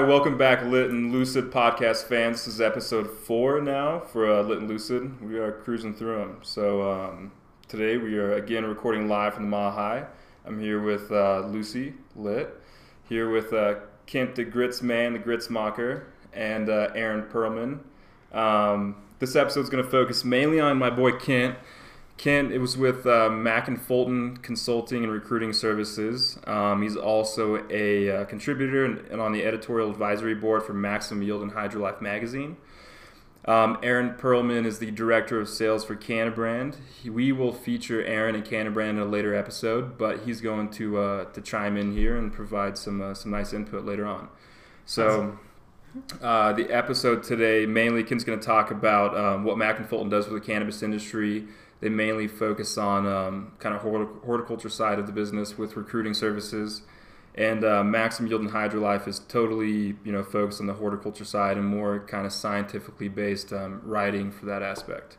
right, welcome back, Lit and Lucid podcast fans. This is episode four now for uh, Lit and Lucid. We are cruising through them. So um, today we are again recording live from the Mile High. I'm here with uh, Lucy Lit, here with uh, Kent the Grits Man, the Grits Mocker, and uh, Aaron Perlman. Um, this episode is going to focus mainly on my boy Kent. Kent, it was with uh, Mack and Fulton Consulting and Recruiting Services. Um, he's also a uh, contributor and, and, on the editorial advisory board for Maximum Yield and Hydrolife magazine. Um, Aaron Perlman is the director of sales for Canabrand. He, we will feature Aaron and Canabrand in a later episode, but he's going to uh, to chime in here and provide some uh, some nice input later on. So. Uh, the episode today mainly Kent's going to talk about um, what Mack and Fulton does for the cannabis industry, they mainly focus on um, kind of horticulture side of the business with recruiting services. And uh, Maximum Yield and Hydrolife is totally, you know, focused on the horticulture side and more kind of scientifically based um, writing for that aspect.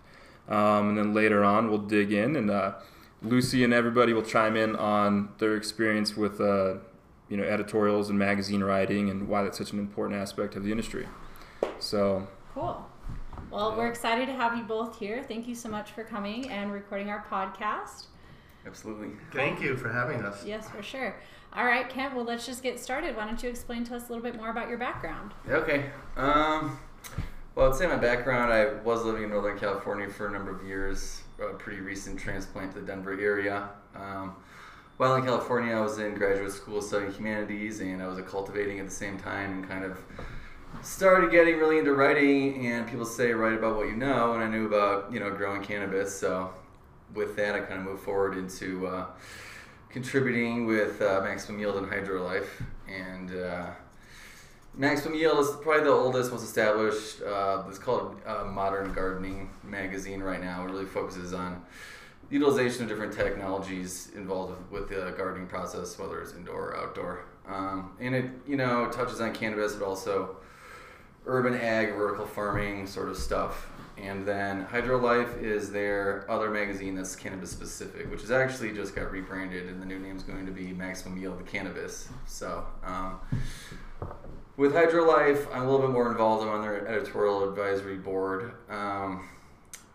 Um, and then later on, we'll dig in, and uh, Lucy and everybody will chime in on their experience with, uh, you know, editorials and magazine writing and why that's such an important aspect of the industry. So cool. Well, yeah. we're excited to have you both here. Thank you so much for coming and recording our podcast. Absolutely. Thank you for having us. Yes, for sure. All right, Kent. Well, let's just get started. Why don't you explain to us a little bit more about your background? Okay. Um, well, I'd say my background. I was living in Northern California for a number of years. A pretty recent transplant to the Denver area. Um, while in California, I was in graduate school studying humanities, and I was a cultivating at the same time, and kind of started getting really into writing, and people say write about what you know, and I knew about you know growing cannabis. So with that, I kind of moved forward into uh, contributing with uh, Maximum Yield and Hydrolife, and uh, Maximum Yield is probably the oldest, most established. Uh, it's called uh, Modern Gardening magazine right now. It really focuses on utilization of different technologies involved with, the gardening process, whether it's indoor or outdoor. Um, and it, you know, touches on cannabis, but also urban ag, vertical farming sort of stuff. And then Hydrolife is their other magazine that's cannabis specific, which has actually just got rebranded, and the new name is going to be Maximum Yield the Cannabis. So, um, with Hydrolife, I'm a little bit more involved. I'm on their editorial advisory board. Um,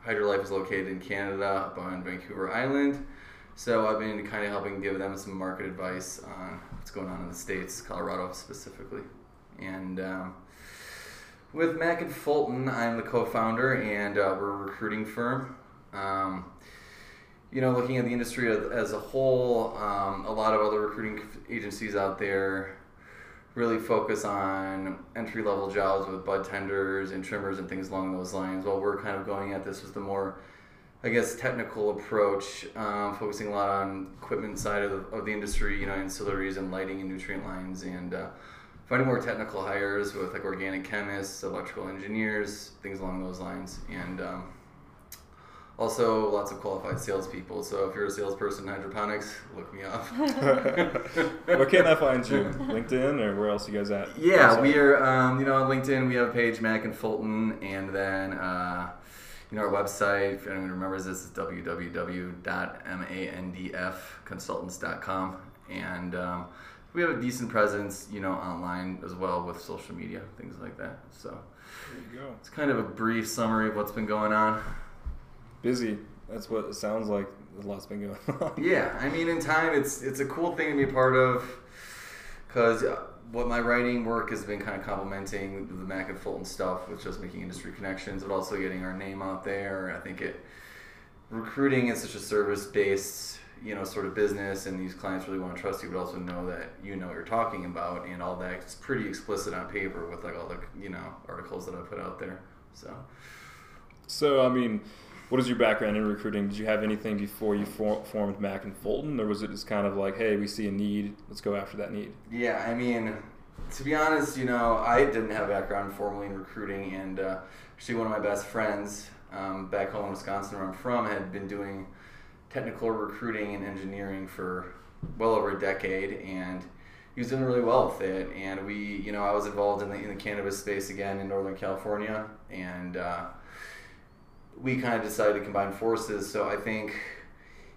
Hydrolife is located in Canada, up on Vancouver Island. So I've been kind of helping give them some market advice on what's going on in the states, Colorado specifically, and um, with Mack and Fulton, I'm the co-founder, and uh, we're a recruiting firm. Um, you know, looking at the industry as a whole, um, a lot of other recruiting agencies out there really focus on entry level jobs with bud tenders and trimmers and things along those lines. While we're kind of going at this with the more, I guess, technical approach, um, focusing a lot on equipment side of the, of the industry, you know, ancillaries and lighting and nutrient lines and uh, finding more technical hires with like organic chemists, electrical engineers, things along those lines, and um, also lots of qualified salespeople. So if you're a salesperson in hydroponics, look me up. where can I find you? LinkedIn or where else you guys at? Yeah, we are. Um, you know, on LinkedIn we have a page Mack and Fulton, and then. Uh, you know, our website, if anyone remembers this, is www.mandfconsultants.com. And um, we have a decent presence, you know, online as well with social media, things like that. So there you go. It's kind of a brief summary of what's been going on. Busy. That's what it sounds like. A lot's been going on. yeah, I mean, in time, it's it's a cool thing to be a part of because uh, what my writing work has been kind of complementing the Mac and Fulton stuff with just making industry connections, but also getting our name out there. I think it recruiting is such a service based you know sort of business and these clients really want to trust you but also know that you know what you're talking about and all that it's pretty explicit on paper with like all the you know articles that i put out there so. So i mean what is your background in recruiting? Did you have anything before you for, formed mac and fulton or was it just kind of like hey we see a need let's go after that need yeah i mean to be honest you know i didn't have a background formally in recruiting and uh, actually one of my best friends um, back home in wisconsin where i'm from had been doing technical recruiting and engineering for well over a decade, and he was doing really well with it. And we, you know, I was involved in the in the cannabis space again in Northern California, and uh, we kind of decided to combine forces. So I think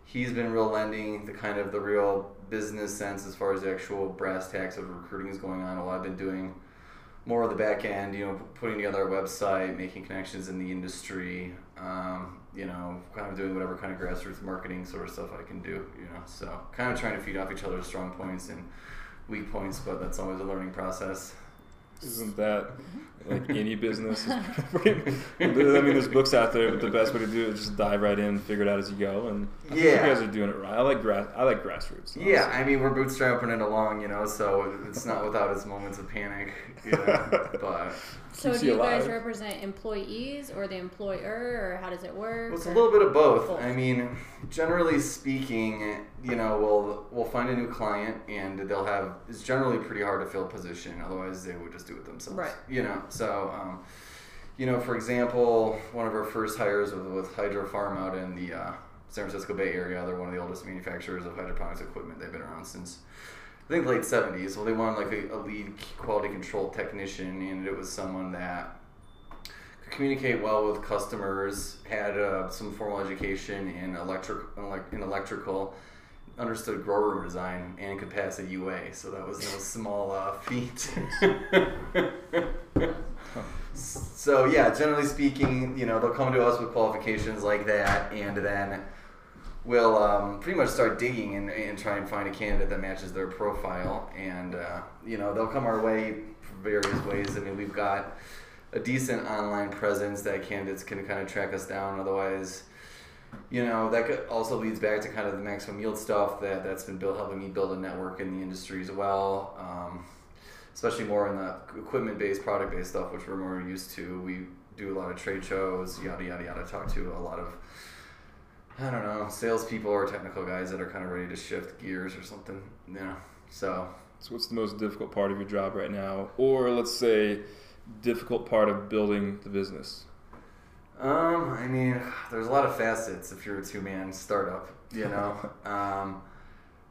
he's been real lending the kind of the real business sense as far as the actual brass tacks of recruiting is going on. While I've been doing more of the back end, you know, putting together a website, making connections in the industry, um, you know, kind of doing whatever kind of grassroots marketing sort of stuff I can do, you know. So kind of trying to feed off each other's strong points and weak points, but that's always a learning process. Isn't that mm-hmm. Like any business? I mean, there's books out there, but the best way to do it is just dive right in, figure it out as you go. And I yeah, you guys are doing it right. I like grass. I like grassroots. Honestly. Yeah, I mean we're bootstrapping it along, you know, so it's not without its moments of panic, you know. but so do you guys represent employees or the employer, or how does it work? Well, it's or? a little bit of both. both. I mean, generally speaking, you know, we'll we'll find a new client and they'll have it's generally pretty hard to fill a position. Otherwise, they would just do it themselves. Right. You know, so. Um, you know, for example, one of our first hires was with Hydrofarm out in the uh, San Francisco Bay Area. They're one of the oldest manufacturers of hydroponics equipment. They've been around since I think late seventies. Well, they wanted like a, a, lead quality control technician, and it was someone that could communicate well with customers, had uh, some formal education in electric in electrical, understood grow room design, and could pass a UA. So that was no small uh, feat. so yeah, generally speaking, you know they'll come to us with qualifications like that, and then we'll um, pretty much start digging and, and try and find a candidate that matches their profile. And, uh, you know, they'll come our way various ways. I mean, we've got a decent online presence that candidates can kind of track us down. Otherwise, you know, that also leads back to kind of the maximum yield stuff that, that's been built, helping me build a network in the industry as well. Um, especially more in the equipment based, product based stuff, which we're more used to. We do a lot of trade shows, yada, yada, yada, talk to a lot of I don't know, salespeople or technical guys that are kind of ready to shift gears or something. Yeah. So. So what's the most difficult part of your job right now, or let's say, difficult part of building the business? Um, I mean, there's a lot of facets if you're a two man startup. You know. um,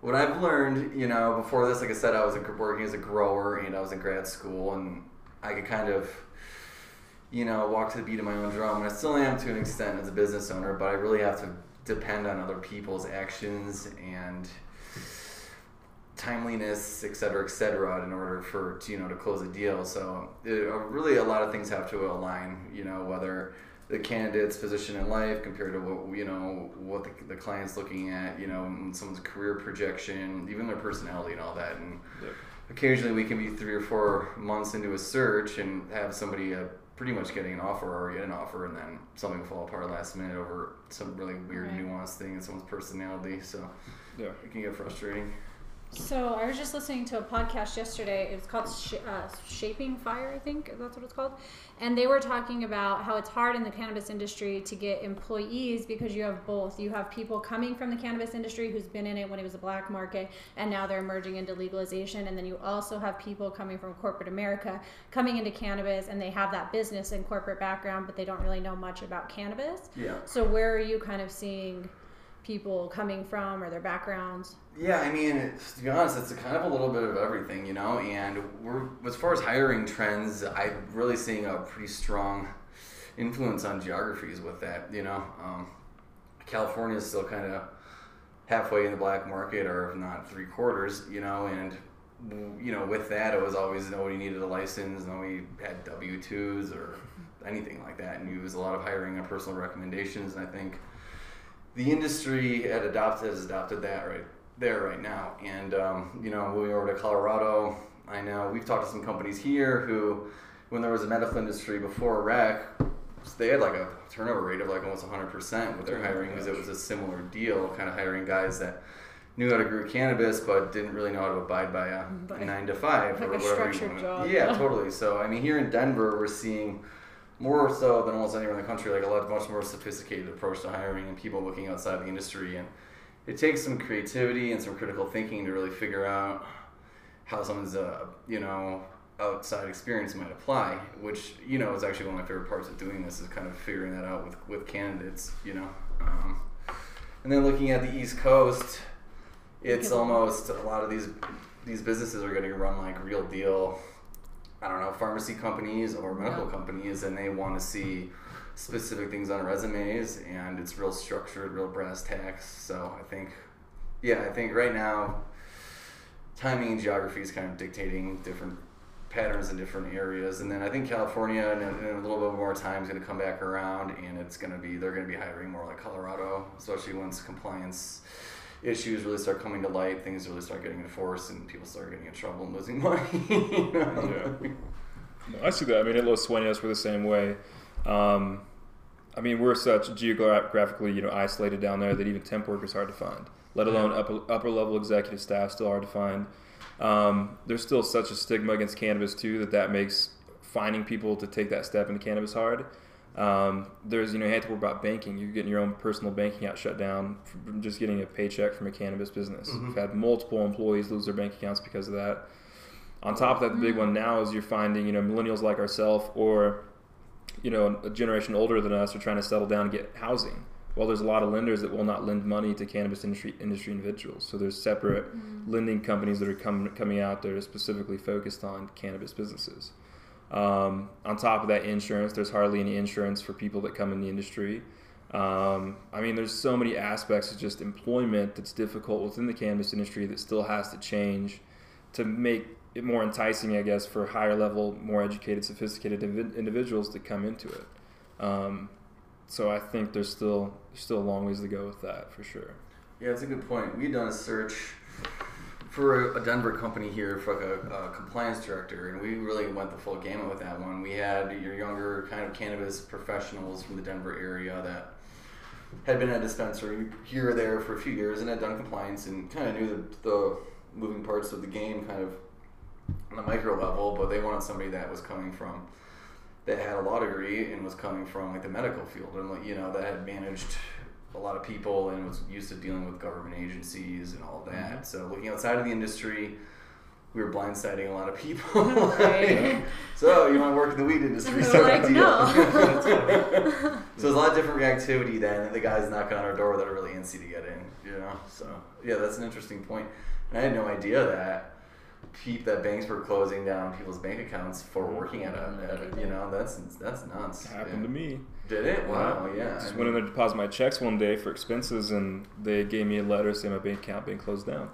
what I've learned, you know, before this, like I said, I was working as a grower and I was in grad school, and I could kind of you know, walk to the beat of my own drum, and I still am to an extent as a business owner, but I really have to depend on other people's actions and timeliness, et cetera, et cetera, in order for you know to close a deal. So it, uh, really, a lot of things have to align. You know, whether the candidate's position in life compared to what you know what the, the client's looking at. You know, someone's career projection, even their personality and all that. And yep. occasionally, we can be three or four months into a search and have somebody. Uh, pretty much getting an offer or get an offer and then something will fall apart last minute over some really weird right. nuanced thing in someone's personality so yeah it can get frustrating so I was just listening to a podcast yesterday. It was called Sh- uh, Shaping Fire, I think that's what it's called. And they were talking about how it's hard in the cannabis industry to get employees because you have both. You have people coming from the cannabis industry who's been in it when it was a black market, and now they're emerging into legalization. And then you also have people coming from corporate America coming into cannabis, and they have that business and corporate background, but they don't really know much about cannabis. Yeah. So where are you kind of seeing? People coming from or their backgrounds? Yeah, I mean, to be honest, it's kind of a little bit of everything, you know. And we're as far as hiring trends, I'm really seeing a pretty strong influence on geographies with that. You know, um, California is still kind of halfway in the black market, or if not three quarters. You know, and you know, with that, it was always nobody needed a license, nobody had W twos or anything like that, and it was a lot of hiring on personal recommendations. And I think the industry had adopted has adopted that right there right now. And um, you know, moving over to Colorado, I know we've talked to some companies here who, when there was a medical industry before rec, they had like a turnover rate of like almost 100% with their hiring because it was a similar deal, kind of hiring guys that knew how to grow cannabis but didn't really know how to abide by a nine to five like or whatever. Structured job. Yeah, totally. So I mean, here in Denver, we're seeing more so than almost anywhere in the country, like a lot much more sophisticated approach to hiring and people looking outside the industry. And it takes some creativity and some critical thinking to really figure out how someone's, uh, you know, outside experience might apply, which, you know, is actually one of my favorite parts of doing this is kind of figuring that out with, with candidates, you know. Um, and then looking at the East Coast, it's almost a lot of these these businesses are getting run like real deal I don't know, pharmacy companies or medical yeah. companies, and they want to see specific things on resumes, and it's real structured, real brass tacks. So I think, yeah, I think right now, timing and geography is kind of dictating different patterns in different areas. And then I think California in a, in a little bit more time is going to come back around, and it's going to be they're going to be hiring more like Colorado, especially once compliance issues really start coming to light, things really start getting enforced, and people start getting in trouble and losing money. you know? Yeah. No, I see that. I mean, at Los Sueños, we're the same way. Um, I mean, we're such geographically, you know, isolated down there that even temp work is hard to find. Let alone upper upper level executive staff still hard to find. Um, there's still such a stigma against cannabis too that that makes finding people to take that step into cannabis hard. Um, there's you know you have to worry about banking. You're getting your own personal banking account shut down from just getting a paycheck from a cannabis business. Mhm. We've had multiple employees lose their bank accounts because of that. On top of that, the big one now is you're finding you know millennials like ourselves or you know a generation older than us are trying to settle down and get housing. Well, there's a lot of lenders that will not lend money to cannabis industry industry individuals. So there's separate lending companies that are com- coming out that are specifically focused on cannabis businesses. Um, on top of that, insurance. There's hardly any insurance for people that come in the industry. Um, I mean, there's so many aspects of just employment that's difficult within the cannabis industry that still has to change to make it more enticing, I guess, for higher level, more educated, sophisticated invi- individuals to come into it. Um, so I think there's still still a long ways to go with that for sure. Yeah, it's a good point. We've done a search for a, a Denver company here for like a, a compliance director, and we really went the full gamut with that one. We had your younger kind of cannabis professionals from the Denver area that had been at a dispensary here or there for a few years and had done compliance and kind of knew the, the moving parts of the game kind of on the micro level, but they wanted somebody that was coming from that had a law degree and was coming from like the medical field and like you know that had managed a lot of people and was used to dealing with government agencies and all that. Mm-hmm. So looking outside of the industry, we were blindsiding a lot of people. Right. so you want to work in the weed industry? Of like, no. so there's a lot of different reactivity then. The guys knocking on our door that are really antsy to get in. You know. So yeah, that's an interesting point. And I had no idea that peep that banks were closing down people's bank accounts for working at a, at a you know that's that's nuts. It happened yeah. to me. Did it? Wow. Yeah. Just I went in mean- there to deposit my checks one day for expenses, and they gave me a letter saying my bank account being closed down.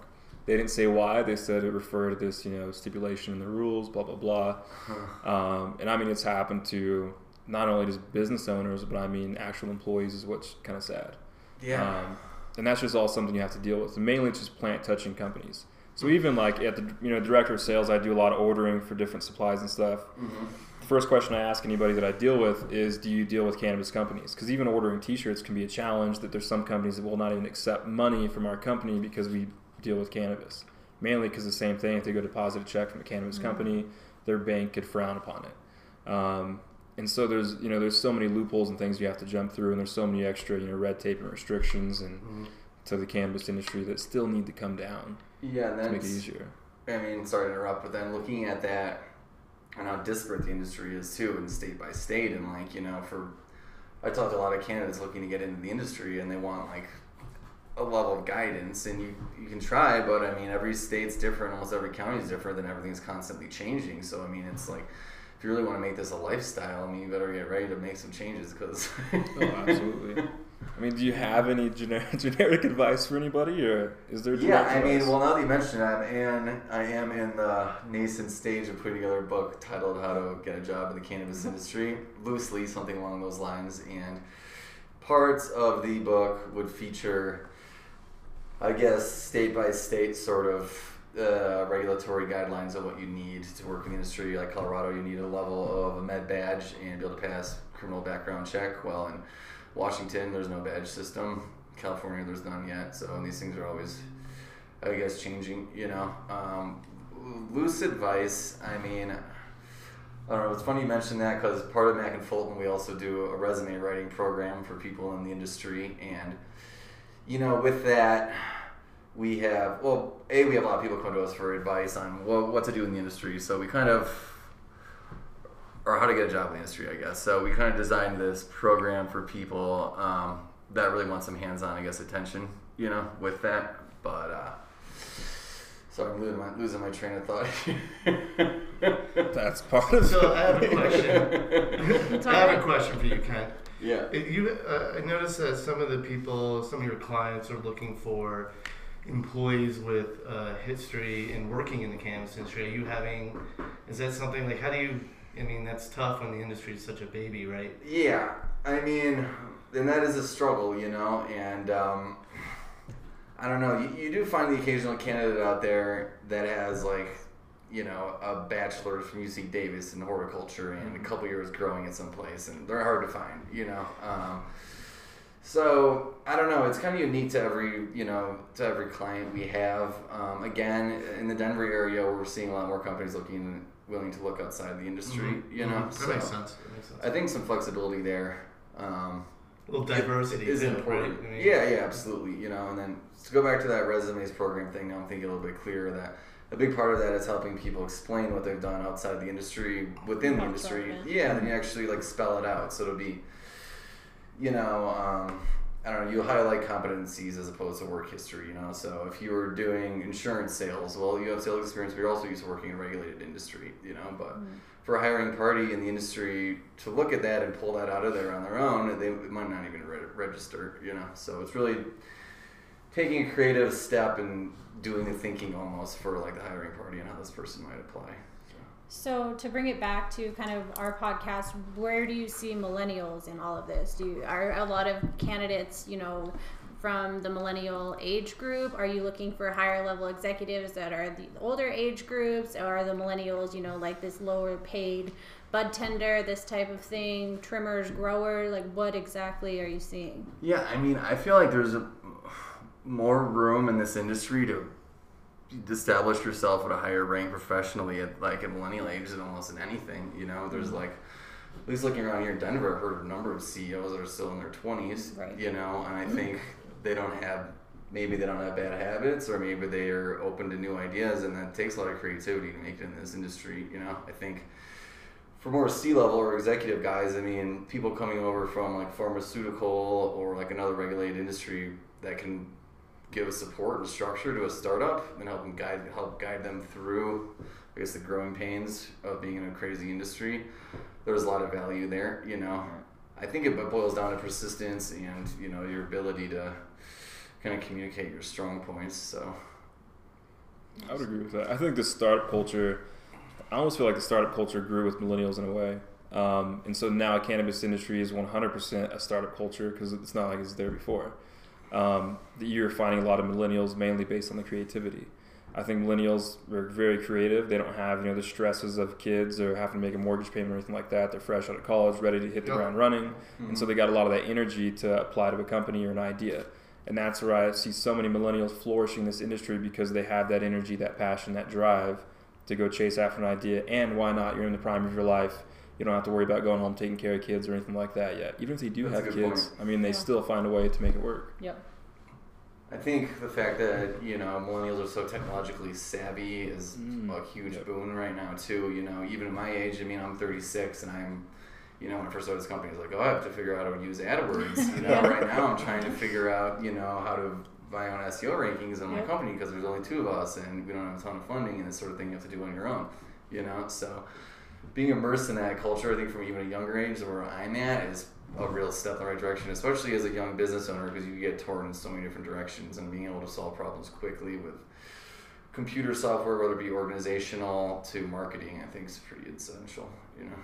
They didn't say why. They said it referred to this, you know, stipulation in the rules, blah blah blah. Um, and I mean, it's happened to not only just business owners, but I mean actual employees is what's kind of sad. Yeah. Um, and that's just all something you have to deal with. And mainly, it's just plant touching companies. So even like at the you know director of sales, I do a lot of ordering for different supplies and stuff. Mhm. The first question I ask anybody that I deal with is, do you deal with cannabis companies? Because even ordering T-shirts can be a challenge. That there's some companies that will not even accept money from our company because we deal with cannabis. Mainly because the same thing. If they go deposit a check from a cannabis company, their bank could frown upon it. Um, and so there's you know there's so many loopholes and things you have to jump through, and there's so many extra you know red tape and restrictions and Mhm. To the cannabis industry that still need to come down Yeah, and to make it easier. I mean, sorry to interrupt, but then looking at that and how disparate the industry is too, and state by state, and like you know, for I talked to a lot of candidates looking to get into the industry, and they want like a level of guidance, and you you can try, but I mean, every state's different, almost every county is different, and everything's constantly changing. So I mean, it's like if you really want to make this a lifestyle, I mean, you better get ready to make some changes because. Oh, absolutely. I mean, do you have any generic, generic advice for anybody, or is there? Yeah, I mean, well, now that you mention it, I'm in, I am in the nascent stage of putting together a book titled "How to Get a Job in the Cannabis Industry," loosely something along those lines. And parts of the book would feature, I guess, state by state sort of uh, regulatory guidelines of what you need to work in the industry. Like Colorado, you need a level of a med badge and be able to pass criminal background check. Well, in Washington, there's no badge system. California, there's none yet. So, these things are always, I guess, changing. You know, um, loose advice. I mean, I don't know. It's funny you mentioned that because part of Mac and Fulton, we also do a resume writing program for people in the industry, and you know, with that, we have well, a we have a lot of people come to us for advice on what to do in the industry. So we kind of or how to get a job in the industry, I guess. So we kind of designed this program for people um, that really want some hands-on, I guess, attention, you know, with that. But uh, sorry, I'm losing my losing my train of thought. that's part of So. I have a question. I have a question for you, Kent. yeah. It- You, uh, I noticed that some of the people, some of your clients are looking for employees with uh, history and working in the cannabis industry? Are you having? Is that something like how do you? I mean, that's tough when the industry is such a baby, right? Yeah, I mean, and that is a struggle, you know, and um, I don't know. You, you do find the occasional candidate out there that has like, you know, a bachelor's from UC Davis in horticulture and a couple years growing at some place, and they're hard to find, you know. Um, so I don't know. It's kind of unique to every you know to every client we have. Um, again, in the Denver area, we're seeing a lot more companies looking willing to look outside the industry. Mhm. You know, Mhm. that so makes sense. That makes sense. I think some flexibility there. Um, a little diversity is important. right? I mean, yeah, yeah, absolutely. You know, and then to go back to that resumes program thing, now I'm thinking a little bit clearer that a big part of that is helping people explain what they've done outside the industry, within the industry. Yeah, and then you actually like spell it out. So it'll be, you know, um, I don't know, you highlight competencies as opposed to work history, you know. So if you were doing insurance sales, well, you have sales experience, but you're also used to working in a regulated industry, you know. But mm-hmm. for a hiring party in the industry to look at that and pull that out of there on their own, they might not even re- register, you know. So it's really taking a creative step and doing the thinking almost for like the hiring party and how this person might apply. So to bring it back to kind of our podcast, where do you see millennials in all of this? Do you, are a lot of candidates, you know, from the millennial age group? Are you looking for higher level executives that are the older age groups, or are the millennials, you know, like this lower paid bud tender, this type of thing, trimmers, grower? Like, what exactly are you seeing? Yeah, I mean, I feel like there's a, more room in this industry to establish yourself at a higher rank professionally at like a millennial age than almost in anything. You know, there's mm-hmm. like at least looking around here in Denver, I've heard of a number of CEOs that are still in their twenties. Right. You know, and I mm-hmm. think they don't have maybe they don't have bad habits or maybe they are open to new ideas and that takes a lot of creativity to make it in this industry. You know, I think for more C level or executive guys, I mean, people coming over from like pharmaceutical or like another regulated industry that can give a support and structure to a startup and help them guide help guide them through I guess the growing pains of being in a crazy industry. There's a lot of value there, you know. I think it boils down to persistence and you know your ability to kind of communicate your strong points. So I would agree with that. I think the startup culture, I almost feel like the startup culture grew with millennials in a way. Um, and so now a cannabis industry is 100% a startup culture because it's not like it's there before. Um, you're finding a lot of millennials mainly based on the creativity. I think millennials are very creative. They don't have you know the stresses of kids or having to make a mortgage payment or anything like that. They're fresh out of college, ready to hit the Yep. ground running, and so they got a lot of that energy to apply to a company or an idea. And that's where I see so many millennials flourishing in this industry because they have that energy, that passion, that drive to go chase after an idea. And why not? You're in the prime of your life. You don't have to worry about going home taking care of kids or anything like that yet. Even if they do That's have kids, point. I mean, they Yeah. still find a way to make it work. Yep. I think the fact that you know millennials are so technologically savvy is Mm. a huge Yep. boon right now too. You know, even at my age, I mean, I'm 36, and I'm, you know, when I first started this company, I was like, oh, I have to figure out how to use AdWords. You know, Yeah. right now I'm trying to figure out, you know, how to my own SEO rankings in my Yep. company because there's only two of us and we don't have a ton of funding and this sort of thing you have to do on your own. You know, so being immersed in that culture, I think from even a younger age than where I'm at is a real step in the right direction, especially as a young business owner because you get torn in so many different directions and being able to solve problems quickly with computer software, whether it be organizational to marketing, I think is pretty essential. You know.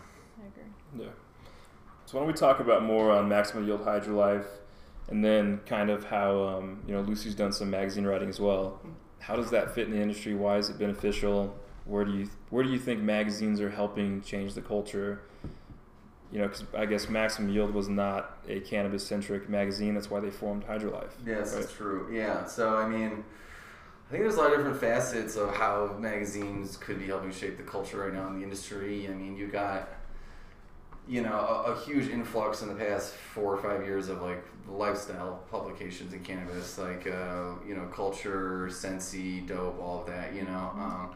I agree. Yeah. So why don't we talk about more on maximum yield hydrolife, and then kind of how um, you know Lucy's done some magazine writing as well. How does that fit in the industry? Why is it beneficial? Where do you where do you think magazines are helping change the culture? You know, because I guess Maximum Yield was not a cannabis centric magazine. That's why they formed Hydrolife. Yes, right? that's true. Yeah. So I mean, I think there's a lot of different facets of how magazines could be helping shape the culture right now in the industry. I mean, you got you know a, a huge influx in the past four or five years of like lifestyle publications in cannabis, like uh, you know Culture, Sensi, Dope, all of that. You know. Um,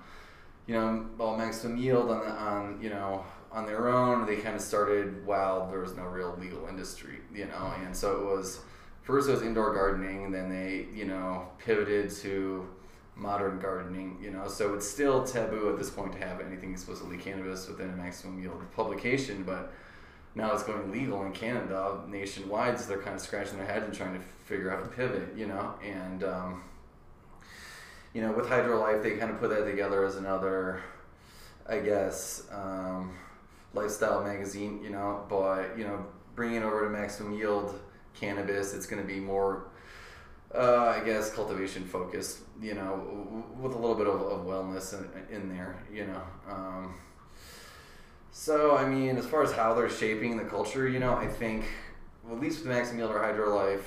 you know, well, Maximum Yield on the, on you know on their own, they kind of started while there was no real legal industry, you know, and so it was first it was indoor gardening, and then they you know pivoted to modern gardening, you know, so it's still taboo at this point to have anything explicitly cannabis within a Maximum Yield publication, but now it's going legal in Canada. Nationwide, so they're kind of scratching their heads and trying to figure out a pivot, you know, and um, you know, with Hydrolife, they kind of put that together as another, I guess, um, lifestyle magazine. You know, but you know, bringing it over to maximum yield cannabis, it's going to be more, uh, I guess, cultivation focused. You know, with a little bit of, of wellness in, in there. You know. Um, so I mean, as far as how they're shaping the culture, you know, I think well, at least with Maximum Yield or Hydrolife,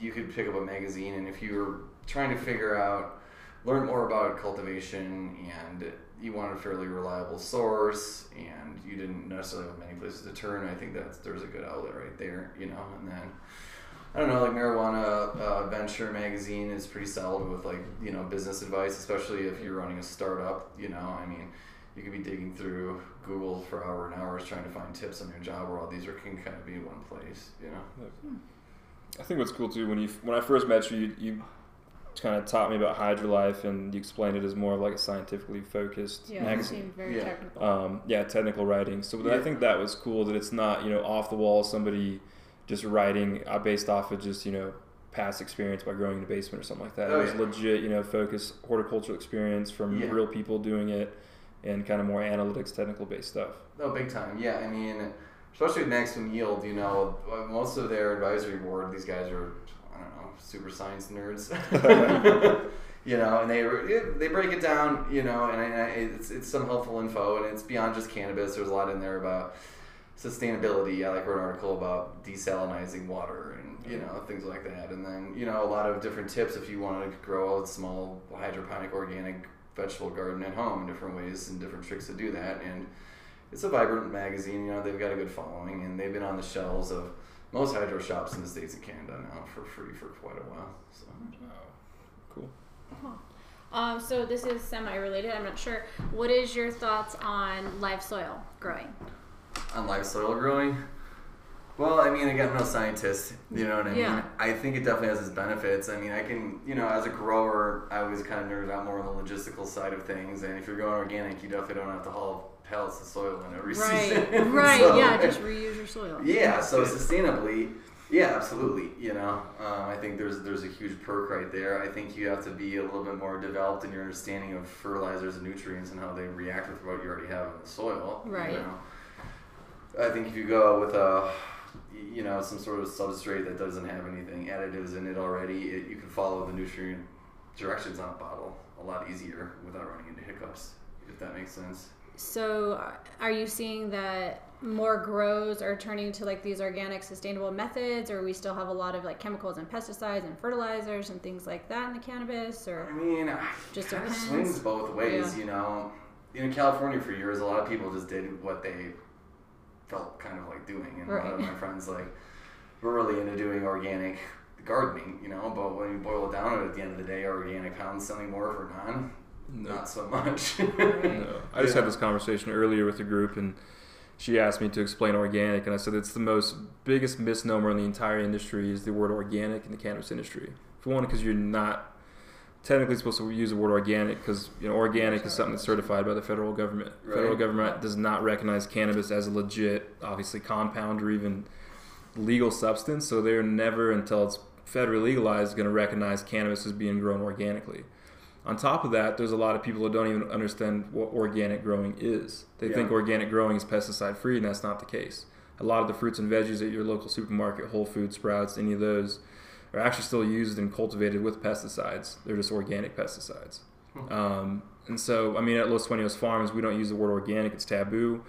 you could pick up a magazine, and if you were trying to figure out, learn more about cultivation, and you want a fairly reliable source, and you didn't necessarily have many places to turn, I think that there's a good outlet right there, you know. And then I don't know, like Marijuana uh, Venture magazine is pretty solid with like you know business advice, especially if you're running a startup. You know, I mean, you could be digging through Google for hours and hours trying to find tips on your job, where all these are can kind of be in one place. You know. I think what's cool too when you when I first met you, you, you kind of taught me about Hydrolife and you explained it as more of like a scientifically focused Yeah, it magazine. seemed very Yeah. technical. Um, yeah, technical writing. So I think that was cool that it's not you know off the wall somebody just writing uh, based off of just you know past experience by growing in a basement or something like that. Oh, it was yeah. legit you know focus horticultural experience from Yeah. real people doing it and kind of more analytics technical based stuff. Oh, big time. Yeah, I mean, especially with Maximum Yield, you know, uh, most of their advisory board, these guys are, I don't know, super science nerds. you know, and they they break it down, you know, and, I, it's it's some helpful info, and it's beyond just cannabis. There's a lot in there about sustainability. I like wrote an article about desalinizing water and you know things like that, and then you know a lot of different tips if you want to grow a small hydroponic organic vegetable garden at home, in different ways and different tricks to do that, and it's a vibrant magazine. You know, they've got a good following, and they've been on the shelves of most hydro shops in the states and Canada now for free for quite a while. So Cool. Um, so this is semi-related. I'm not sure. What is your thoughts on live soil growing? on live soil growing. Well, I mean, again, I'm no scientist. You know what I mean? Yeah. I think it definitely has its benefits. I mean, I can, you know, as a grower, I was kind of nerded out more on the logistical side of things. And if you're going organic, you definitely don't have to haul pallets of soil in every season. Right, right. So, yeah, just reuse your soil. Yeah, so sustainably, yeah, absolutely. You know, um, I think there's there's a huge perk right there. I think you have to be a little bit more developed in your understanding of fertilizers and nutrients and how they react with what you already have in the soil. Right. You know? I think if you go with a, you know, some sort of substrate that doesn't have anything additives in it already, it, you can follow the nutrient directions on a bottle a lot easier without running into hiccups. If that makes sense. So, are you seeing that more grows are turning to like these organic, sustainable methods, or we still have a lot of like chemicals and pesticides and fertilizers and things like that in the cannabis? Or I mean, Just just kind of depends. swings both ways, Yeah. you know. In California for years, a lot of people just did what they felt kind of like doing, and a lot of my friends like were really into doing organic gardening, you know. But when you boil it down, at the end of the day, are organic pounds selling more for non? Not so much. No. I just Yeah. had this conversation earlier with a group, and she asked me to explain organic, and I said it's the most biggest misnomer in the entire industry is the word organic in the cannabis industry. For one, because you're not technically supposed to use the word organic, because you know organic is something that's certified by the federal government. The Federal government does not recognize cannabis as a legit, obviously compound or even legal substance, so they're never until it's federally legalized going to recognize cannabis as being grown organically. On top of that, there's a lot of people that don't even understand what organic growing is. They Yeah. think organic growing is pesticide free, and that's not the case. A lot of the fruits and veggies at your local supermarket, Whole Foods, Sprouts, any of those, are actually still used and cultivated with pesticides. They're just organic pesticides. Um, and so, I mean, at Los Sueños Farms, we don't use the word organic; it's taboo.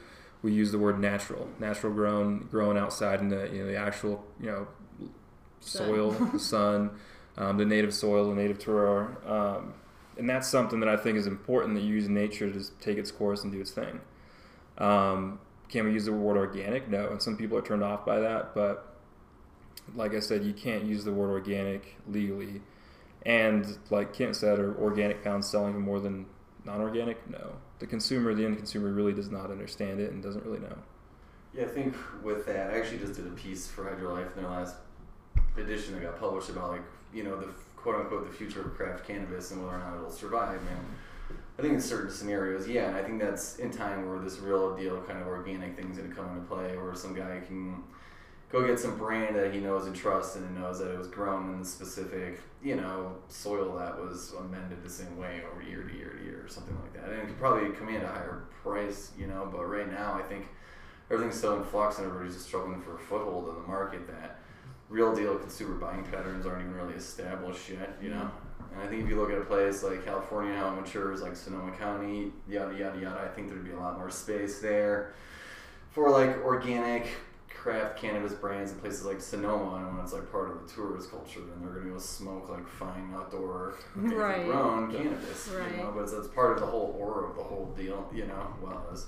We use the word natural, natural grown, grown outside in the you know the actual you know Sun. soil, the sun, um, the native soil, the native terroir. Um, and that's something that I think is important that you use nature to just take its course and do its thing. Um, can we use the word organic? No, and some people are turned off by that. But like I said, you can't use the word organic legally. And like Kent said, are organic pounds selling for more than non-organic? No. The consumer, the end consumer, really does not understand it and doesn't really know. Yeah, I think with that, I actually just did a piece for Hydrolife in their last edition that got published about like you know the quote unquote the future of craft cannabis and whether or not it'll survive. And I think in certain scenarios, yeah, and I think that's in time where this real deal kind of organic thing's gonna come into play, where some guy can go get some brand that he knows and trusts and knows that it was grown in the specific, you know, soil that was amended the same way over year to year to year or something like that. And it could probably command a higher price, you know, but right now I think everything's so in flux and everybody's just struggling for a foothold in the market that real deal consumer buying patterns aren't even really established yet, you know. And I think if you look at a place like California, how it matures, like Sonoma County, yada yada yada, I think there'd be a lot more space there for like organic craft cannabis brands in places like Sonoma, and when it's like part of the tourist culture, then they're gonna go smoke like fine outdoor Right. grown cannabis, you know. But it's, it's part of the whole aura of the whole deal, you know. Well, as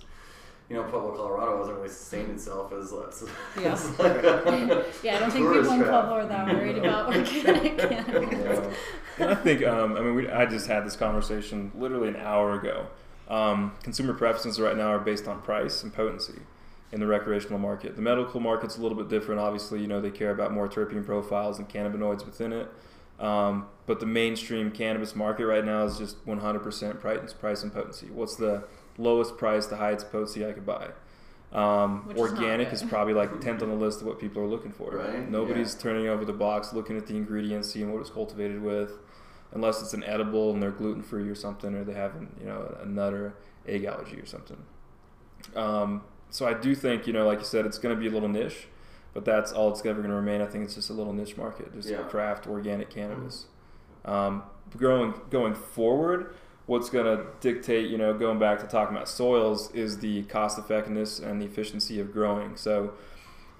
you know, Pueblo, Colorado hasn't really sustained itself as, as, Yeah. as like a Yeah, I don't think people in. Pueblo are that worried about organic cannabis. And I think, um, I mean, we, I just had this conversation literally an hour ago. Um, consumer preferences right now are based on price and potency in the recreational market. The medical market's a little bit different. Obviously, you know, they care about more terpene profiles and cannabinoids within it. Um, but the mainstream cannabis market right now is just 100% price, price and potency. What's the lowest price, the highest potency I could buy? Um, Which is organic is probably like 10th on the list of what people are looking for. Right, Nobody's yeah. turning over the box, looking at the ingredients, seeing what it's cultivated with, unless it's an edible and they're gluten free or something, or they have you know a nut or egg allergy or something. Um, so I do think you know, like you said, it's going to be a little niche, but that's all it's ever going to remain. I think it's just a little niche market, just Yeah. craft organic cannabis. Um, growing going forward, what's going to dictate, you know, going back to talking about soils, is the cost effectiveness and the efficiency of growing. So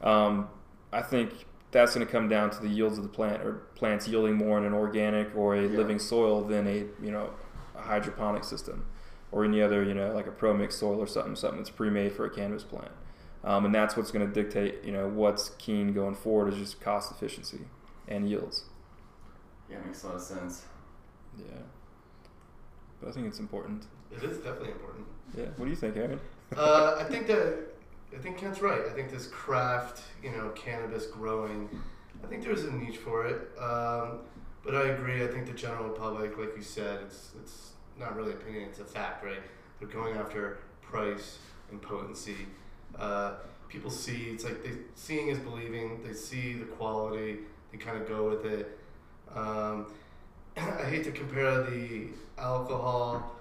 um, I think that's going to come down to the yields of the plant, or plants yielding more in an organic or a Yeah. living soil than a you know a hydroponic system or any other you know like a pro mix soil or something something that's pre-made for a cannabis plant. Um, and that's what's going to dictate you know what's keen going forward is just cost efficiency and yields. Yeah, makes a lot of sense. Yeah, but I think it's important. It is definitely important. Yeah, what do you think, Aaron? uh, I think that I think Kent's right. I think this craft, you know, cannabis growing, I think there's a niche for it. Um, but I agree. I think the general public, like you said, it's it's not really opinion; it's a fact, right? They're going after price and potency. Uh, people see it's like they seeing is believing. They see the quality. They kind of go with it. Um, I hate to compare the alcohol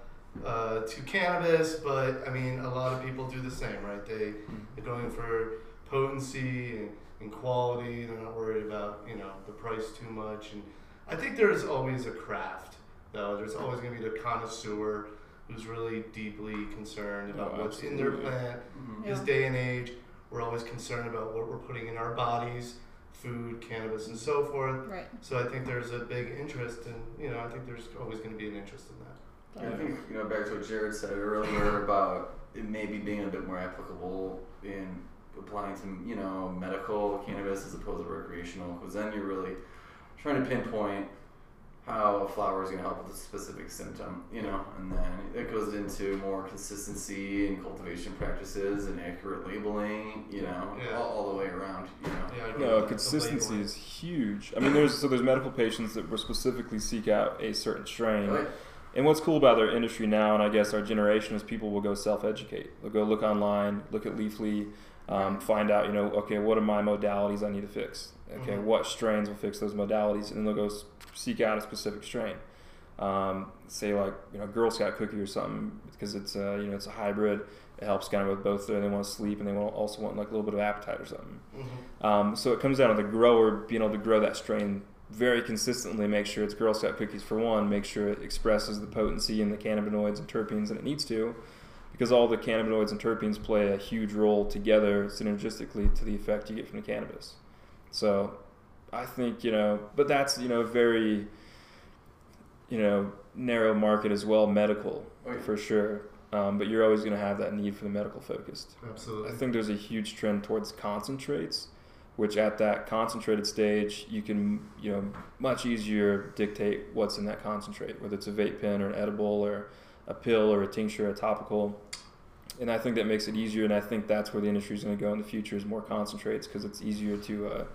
uh, to cannabis, but I mean, a lot of people do the same, right? They, they're going for potency and, and quality. They're not worried about, you know, the price too much. And I think there's always a craft, though. There's always going to be the connoisseur who's really deeply concerned about Oh, what's in their absolutely. plant. Mhm. This day and age, we're always concerned about what we're putting in our bodies, food, cannabis, and so forth. Right. So I think there's a big interest, and you know, I think there's always going to be an interest in that. Yeah, I think you know back to what Jared said earlier about it maybe being a bit more applicable in applying to you know medical cannabis as opposed to recreational, because then you're really trying to pinpoint how a flower is going to help with a specific symptom, you know, and then it goes into more consistency and cultivation practices and accurate labeling, you know, Yeah. all, all the way around, you know. Yeah, I agree No, consistency is huge. I mean, there's so there's medical patients that will specifically seek out a certain strain. Right. And what's cool about our industry now, and I guess our generation, is people will go self-educate. They'll go look online, look at Leafly, um, find out, you know, okay, what are my modalities I need to fix? Okay, Mhm. what strains will fix those modalities? And they'll go s- seek out a specific strain. Um, say like, you know, Girl Scout cookie or something, because it's a, you know, it's a hybrid. It helps kind of with both. They want to sleep and they want also want like a little bit of appetite or something. Mhm. Um, so it comes down to the grower being able to grow that strain very consistently, make sure it's Girl Scout cookies for one, make sure it expresses the potency and the cannabinoids and terpenes that it needs to, because all the cannabinoids and terpenes play a huge role together synergistically to the effect you get from the cannabis. So I think, you know, but that's, you know, very, you know, narrow market as well, medical Oh, yeah. for sure. Um, but you're always going to have that need for the medical focused. Absolutely. I think there's a huge trend towards concentrates, which at that concentrated stage, you can, you know, much easier dictate what's in that concentrate, whether it's a vape pen or an edible or a pill or a tincture, a topical. And I think that makes it easier, and I think that's where the industry is going to go in the future is more concentrates because it's easier to uh,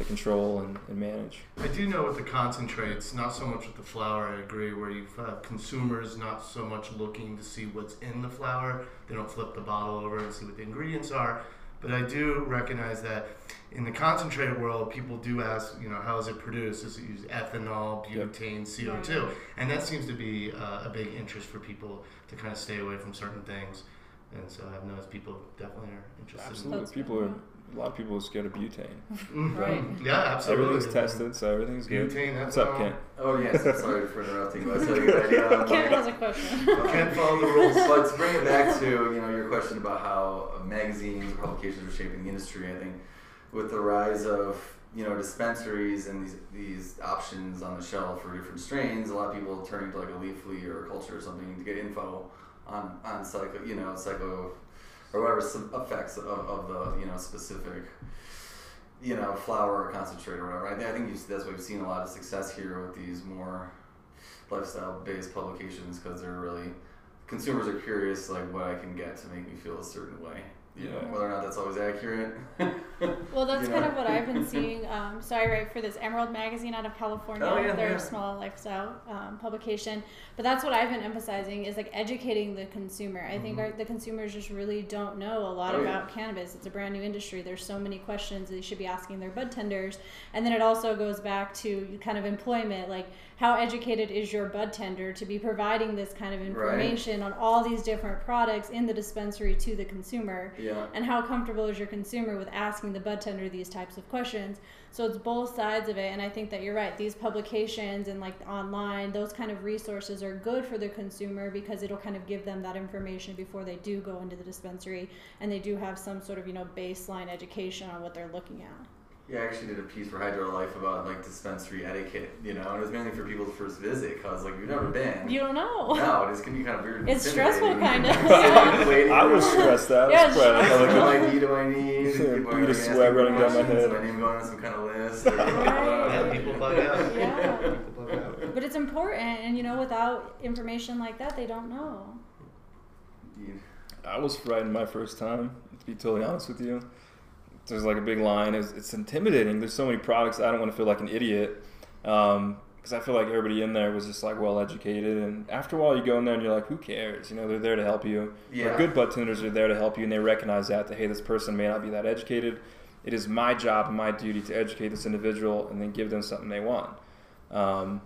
to control and, and manage. I do know with the concentrates, not so much with the flower. I agree. Where you have consumers not so much looking to see what's in the flower, they don't flip the bottle over and see what the ingredients are. But I do recognize that in the concentrate world, people do ask, you know, how is it produced? Is it use ethanol, butane, CO2? And that seems to be uh, a big interest for people to kind of stay away from certain things. And so I've noticed people definitely are interested. Absolutely, That's people are. A lot of people are scared of butane. Right. Yeah, absolutely. Everything's tested, so everything's good. Butane, What's up. Kent? Oh yes, sorry for interrupting. But I tell you, idea. Um, Karen has a question. Can't follow the rules. But to bring it back to you know your question about how magazines or publications are shaping the industry, I think with the rise of you know dispensaries and these these options on the shelf for different strains, a lot of people turning to like a Leafly or a Culture or something to get info on on psycho you know psycho or whatever effects of, of the you know specific you know flower or concentrate or whatever. I think I think that's why we've seen a lot of success here with these more lifestyle based publications because they're really consumers are curious like what I can get to make me feel a certain way. You know, Yeah. whether or not that's always accurate. Well, that's You kind of what I've been seeing. Um, so I write for this Emerald magazine out of California. Oh, yeah, They're yeah. a small lifestyle um, publication, but that's what I've been emphasizing is like educating the consumer. I think our, the consumers just really don't know a lot Mm-hmm. Oh, yeah. about cannabis. It's a brand new industry. There's so many questions they should be asking their bud tenders, and then it also goes back to kind of employment, like how educated is your bud tender to be providing this kind of information on all these different products in the dispensary to the consumer yeah. and how comfortable is your consumer with asking the bud tender these types of questions? So it's both sides of it and i think that you're right. These publications and like online those kind of resources are good for the consumer because it'll kind of give them that information before they do go into the dispensary and they do have some sort of you know baseline education on what they're looking at Yeah, I actually did a piece for Hydro Life about like dispensary etiquette, you know, and it was mainly for people's first visit because like you've never been. you don't know no, it is can be kind of weird. and It's stressful, kind of. Sitting in the waiting I was room. stressed out. Yeah, It's probably it's another What ID do I need? Yeah, People are bead of gonna sweat ask me running down my questions, head. My name going on some kind of list. Right. Yeah, people bug out. Yeah. People bug out. but it's important and you know without information like that they don't know Indeed. I was frightened my first time. To be totally honest with you, there's like a big line. It's, it's intimidating. There's so many products. I don't want to feel like an idiot because I feel like everybody in there was just like well educated. And after a while, you go in there and you're like, who cares? You know, they're there to help you. Yeah. Our good bud tenders are there to help you, and they recognize that that hey, this person may not be that educated. It is my job and my duty to educate this individual and then give them something they want. Um,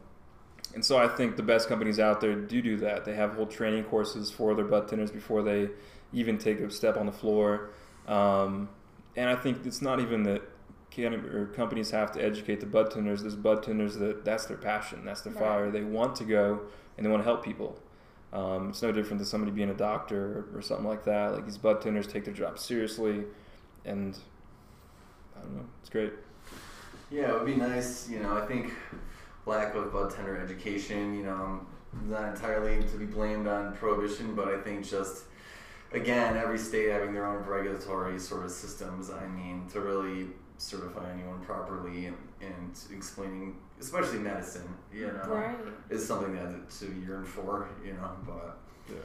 and so I think the best companies out there do do that. They have whole training courses for their bud tenders before they even take a step on the floor. Um, and I think it's not even that can, or companies have to educate the bud tenders. There's bud tenders that that's their passion, that's their Right. fire. They want to go and they want to help people. Um, it's no different than somebody being a doctor or, or something like that. Like these bud tenders take their job seriously, and I don't know, it's great. Yeah, it would be nice. You know, I think lack of bud tender education. You know, not entirely to be blamed on prohibition, but I think just again, every state having their own regulatory sort of systems. I mean, to really certify anyone properly and, and explaining, especially medicine, you know, right is something that to yearn for. You know, but Yeah.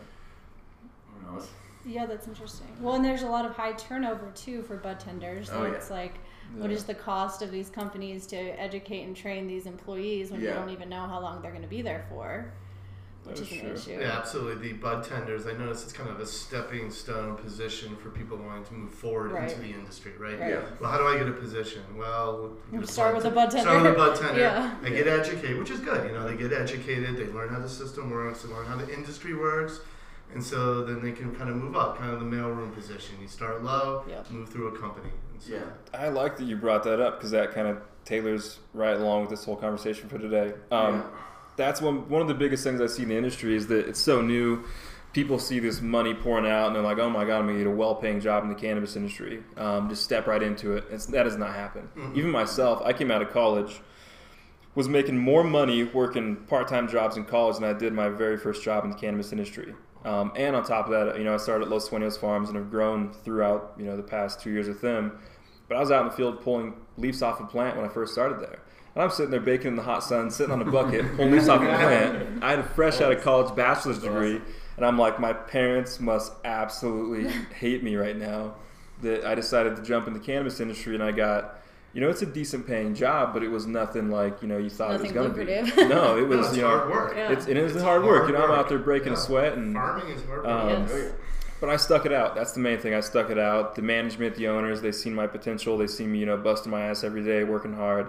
who knows? Yeah, that's interesting. Well, and there's a lot of high turnover too for bud tenders. So Oh, yeah. it's like, what Yeah. is the cost of these companies to educate and train these employees when you don't even know how long they're going to be there for, which That is is an true. issue. Yeah, absolutely. The bud tenders, I notice it's kind of a stepping stone position for people wanting to move forward Right. into the industry, right? Right. Yeah. Well, how do I get a position? Well, you You get a start bud with a bud tender. Start with a bud tender. Yeah. They get educated, which is good. You know, they get educated. They learn how the system works. They learn how the industry works, and so then they can kind of move up, kind of the mailroom position. You start low, Yep. move through a company. And so, Yeah. I like that you brought that up because that kind of tailors right along with this whole conversation for today. Um, yeah. That's one one of the biggest things I see in the industry is that it's so new. People see this money pouring out and they're like, "Oh my god, I'm gonna get a well-paying job in the cannabis industry." Um, just step right into it. It's, that does not happen. Mhm. Even myself, I came out of college, was making more money working part-time jobs in college than I did my very first job in the cannabis industry. Um, and on top of that, you know, I started at Los Sueños Farms and have grown throughout, you know, the past two years with them. But I was out in the field pulling leaves off a plant when I first started there. And I'm sitting there baking in the hot sun, sitting on a bucket, pulling leaves off a plant. I had a fresh out of college bachelor's degree, and I'm like, my parents must absolutely hate me right now that I decided to jump in the cannabis industry and I got, you know, it's a decent paying job, but it was nothing like, you know, you thought Nothing it was going to be. No, it No, was, it's you know, hard work. Yeah. it's, it is It's hard work. hard You know, I'm out there breaking a sweat and Farming is hard work. Um, Yes. But I stuck it out. That's the main thing. I stuck it out. The management, the owners, they seen my potential. They see me, you know, busting my ass every day, working hard,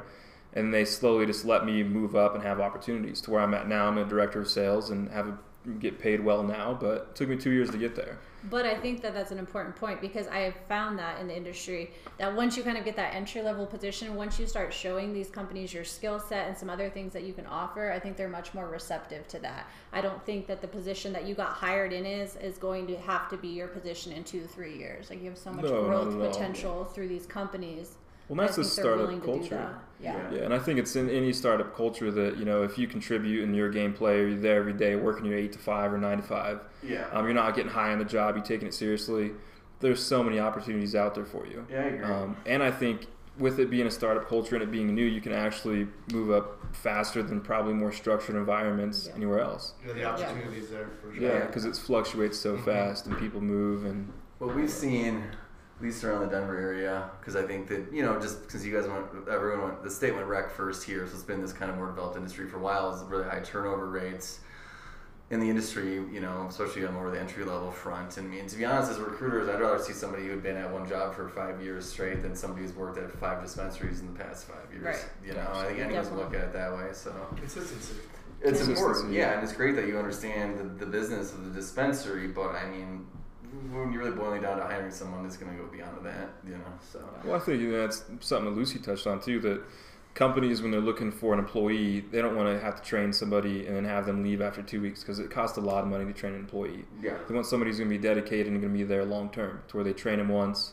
and they slowly just let me move up and have opportunities to where I'm at now. I'm a director of sales and have a, get paid well now, but it took me two years to get there. But I think that that's an important point because I have found that in the industry that once you kind of get that entry level position, once you start showing these companies your skill set and some other things that you can offer, I think they're much more receptive to that. I don't think that the position that you got hired in is is going to have to be your position in two three years. Like you have so much No, growth potential through these companies. Well, that's I the think they're willing startup culture. Yeah. Yeah, and I think it's in any startup culture that you know if you contribute and you're a game player, you're there every day working your eight to five or nine to five. Yeah. Um, you're not getting high on the job. You're taking it seriously. There's so many opportunities out there for you. yeah, I agree. Um, and I think with it being a startup culture and it being new, you can actually move up faster than probably more structured environments Yeah. anywhere else. Yeah, the opportunities there for sure. Yeah, because it fluctuates so fast and people move and What we've seen, at least around the Denver area, because I think that you know, just because you guys went, everyone went, the state went rec first here, so it's been this kind of more developed industry for a while. Is really high turnover rates in the industry, you know, especially on more of the entry level front. And I mean, to be honest, as recruiters, I'd rather see somebody who'd been at one job for five years straight than somebody who's worked at five dispensaries in the past five years. Right. You know, I think anyone's Definitely. look at it that way. So. Consistency. It's Consistency. important, yeah, and it's great that you understand the, the business of the dispensary. But I mean, when you're really boiling down to hiring someone, it's going to go beyond that, you know. So Well, I think you know, that's something that Lucy touched on too. That companies, when they're looking for an employee, they don't want to have to train somebody and then have them leave after two weeks because it costs a lot of money to train an employee. yeah, They want somebody who's going to be dedicated and going to be there long term, to where they train them once.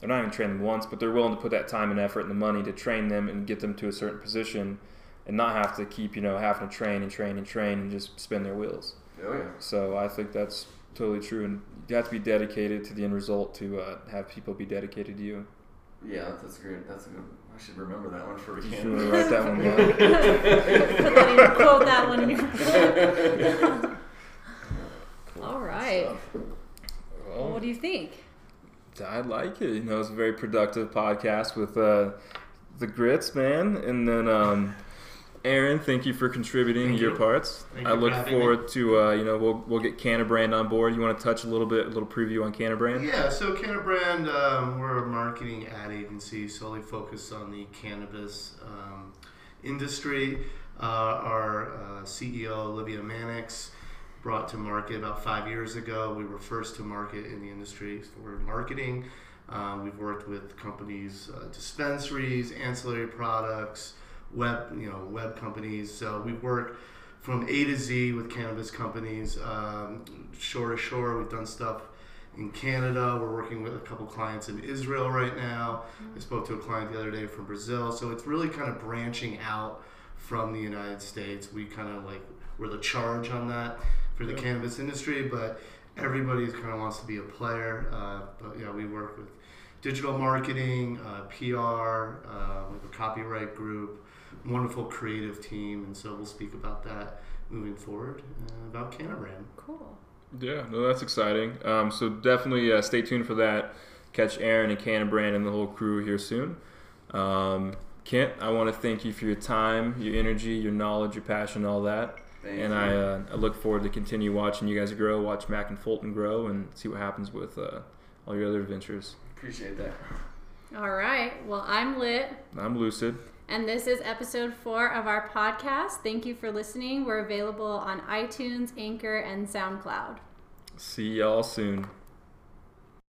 They're not even train them once, but they're willing to put that time and effort and the money to train them and get them to a certain position, and not have to keep you know having to train and train and train and just spin their wheels. oh yeah, So I think that's totally true, and you have to be dedicated to the end result to uh, have people be dedicated to you. yeah. That's great. That's a good. I should remember that one for a You can. should write that one down. Put that in, quote that one in your All right. Well, Well, what do you think? I like it. You know, it's a very productive podcast with uh, the grits, man. And then, um, Aaron, thank you for contributing Thank your you. parts. Thank I you for look me. forward to uh, you know we'll we'll get Cannabrand on board. You want to touch a little bit, a little preview on Cannabrand? Yeah, so Cannabrand, um, we're a marketing ad agency solely focused on the cannabis um, industry. Uh, our uh, CEO, Olivia Mannix, brought to market about five years ago. We were first to market in the industry for marketing. Um, we've worked with companies, uh, dispensaries, ancillary products, web, you know, web companies. So we've worked from A to Z with cannabis companies, um, shore to shore. We've done stuff in Canada. We're working with a couple clients in Israel right now. I spoke to a client the other day from Brazil. So it's really kind of branching out from the United States. We kind of like we're the charge on that for the Yeah. cannabis industry, but everybody kind of wants to be a player. Uh, but yeah, we work with digital marketing, uh, PR, uh, we have a copyright group, wonderful creative team, and so we'll speak about that moving forward uh, about Cannabrand. Cool. Yeah, no, that's exciting. Um, so definitely uh, stay tuned for that. Catch Aaron and Cannabrand and the whole crew here soon. Um, Kent, I want to thank you for your time, your energy, your knowledge, your passion, all that. Thank and you. I, uh, I look forward to continue watching you guys grow, watch Mac and Fulton grow, and see what happens with uh, all your other adventures. appreciate that. All right. Well, I'm lit. I'm Lucid. And this is episode four of our podcast. Thank you for listening. We're available on iTunes, Anchor, and SoundCloud. See y'all soon.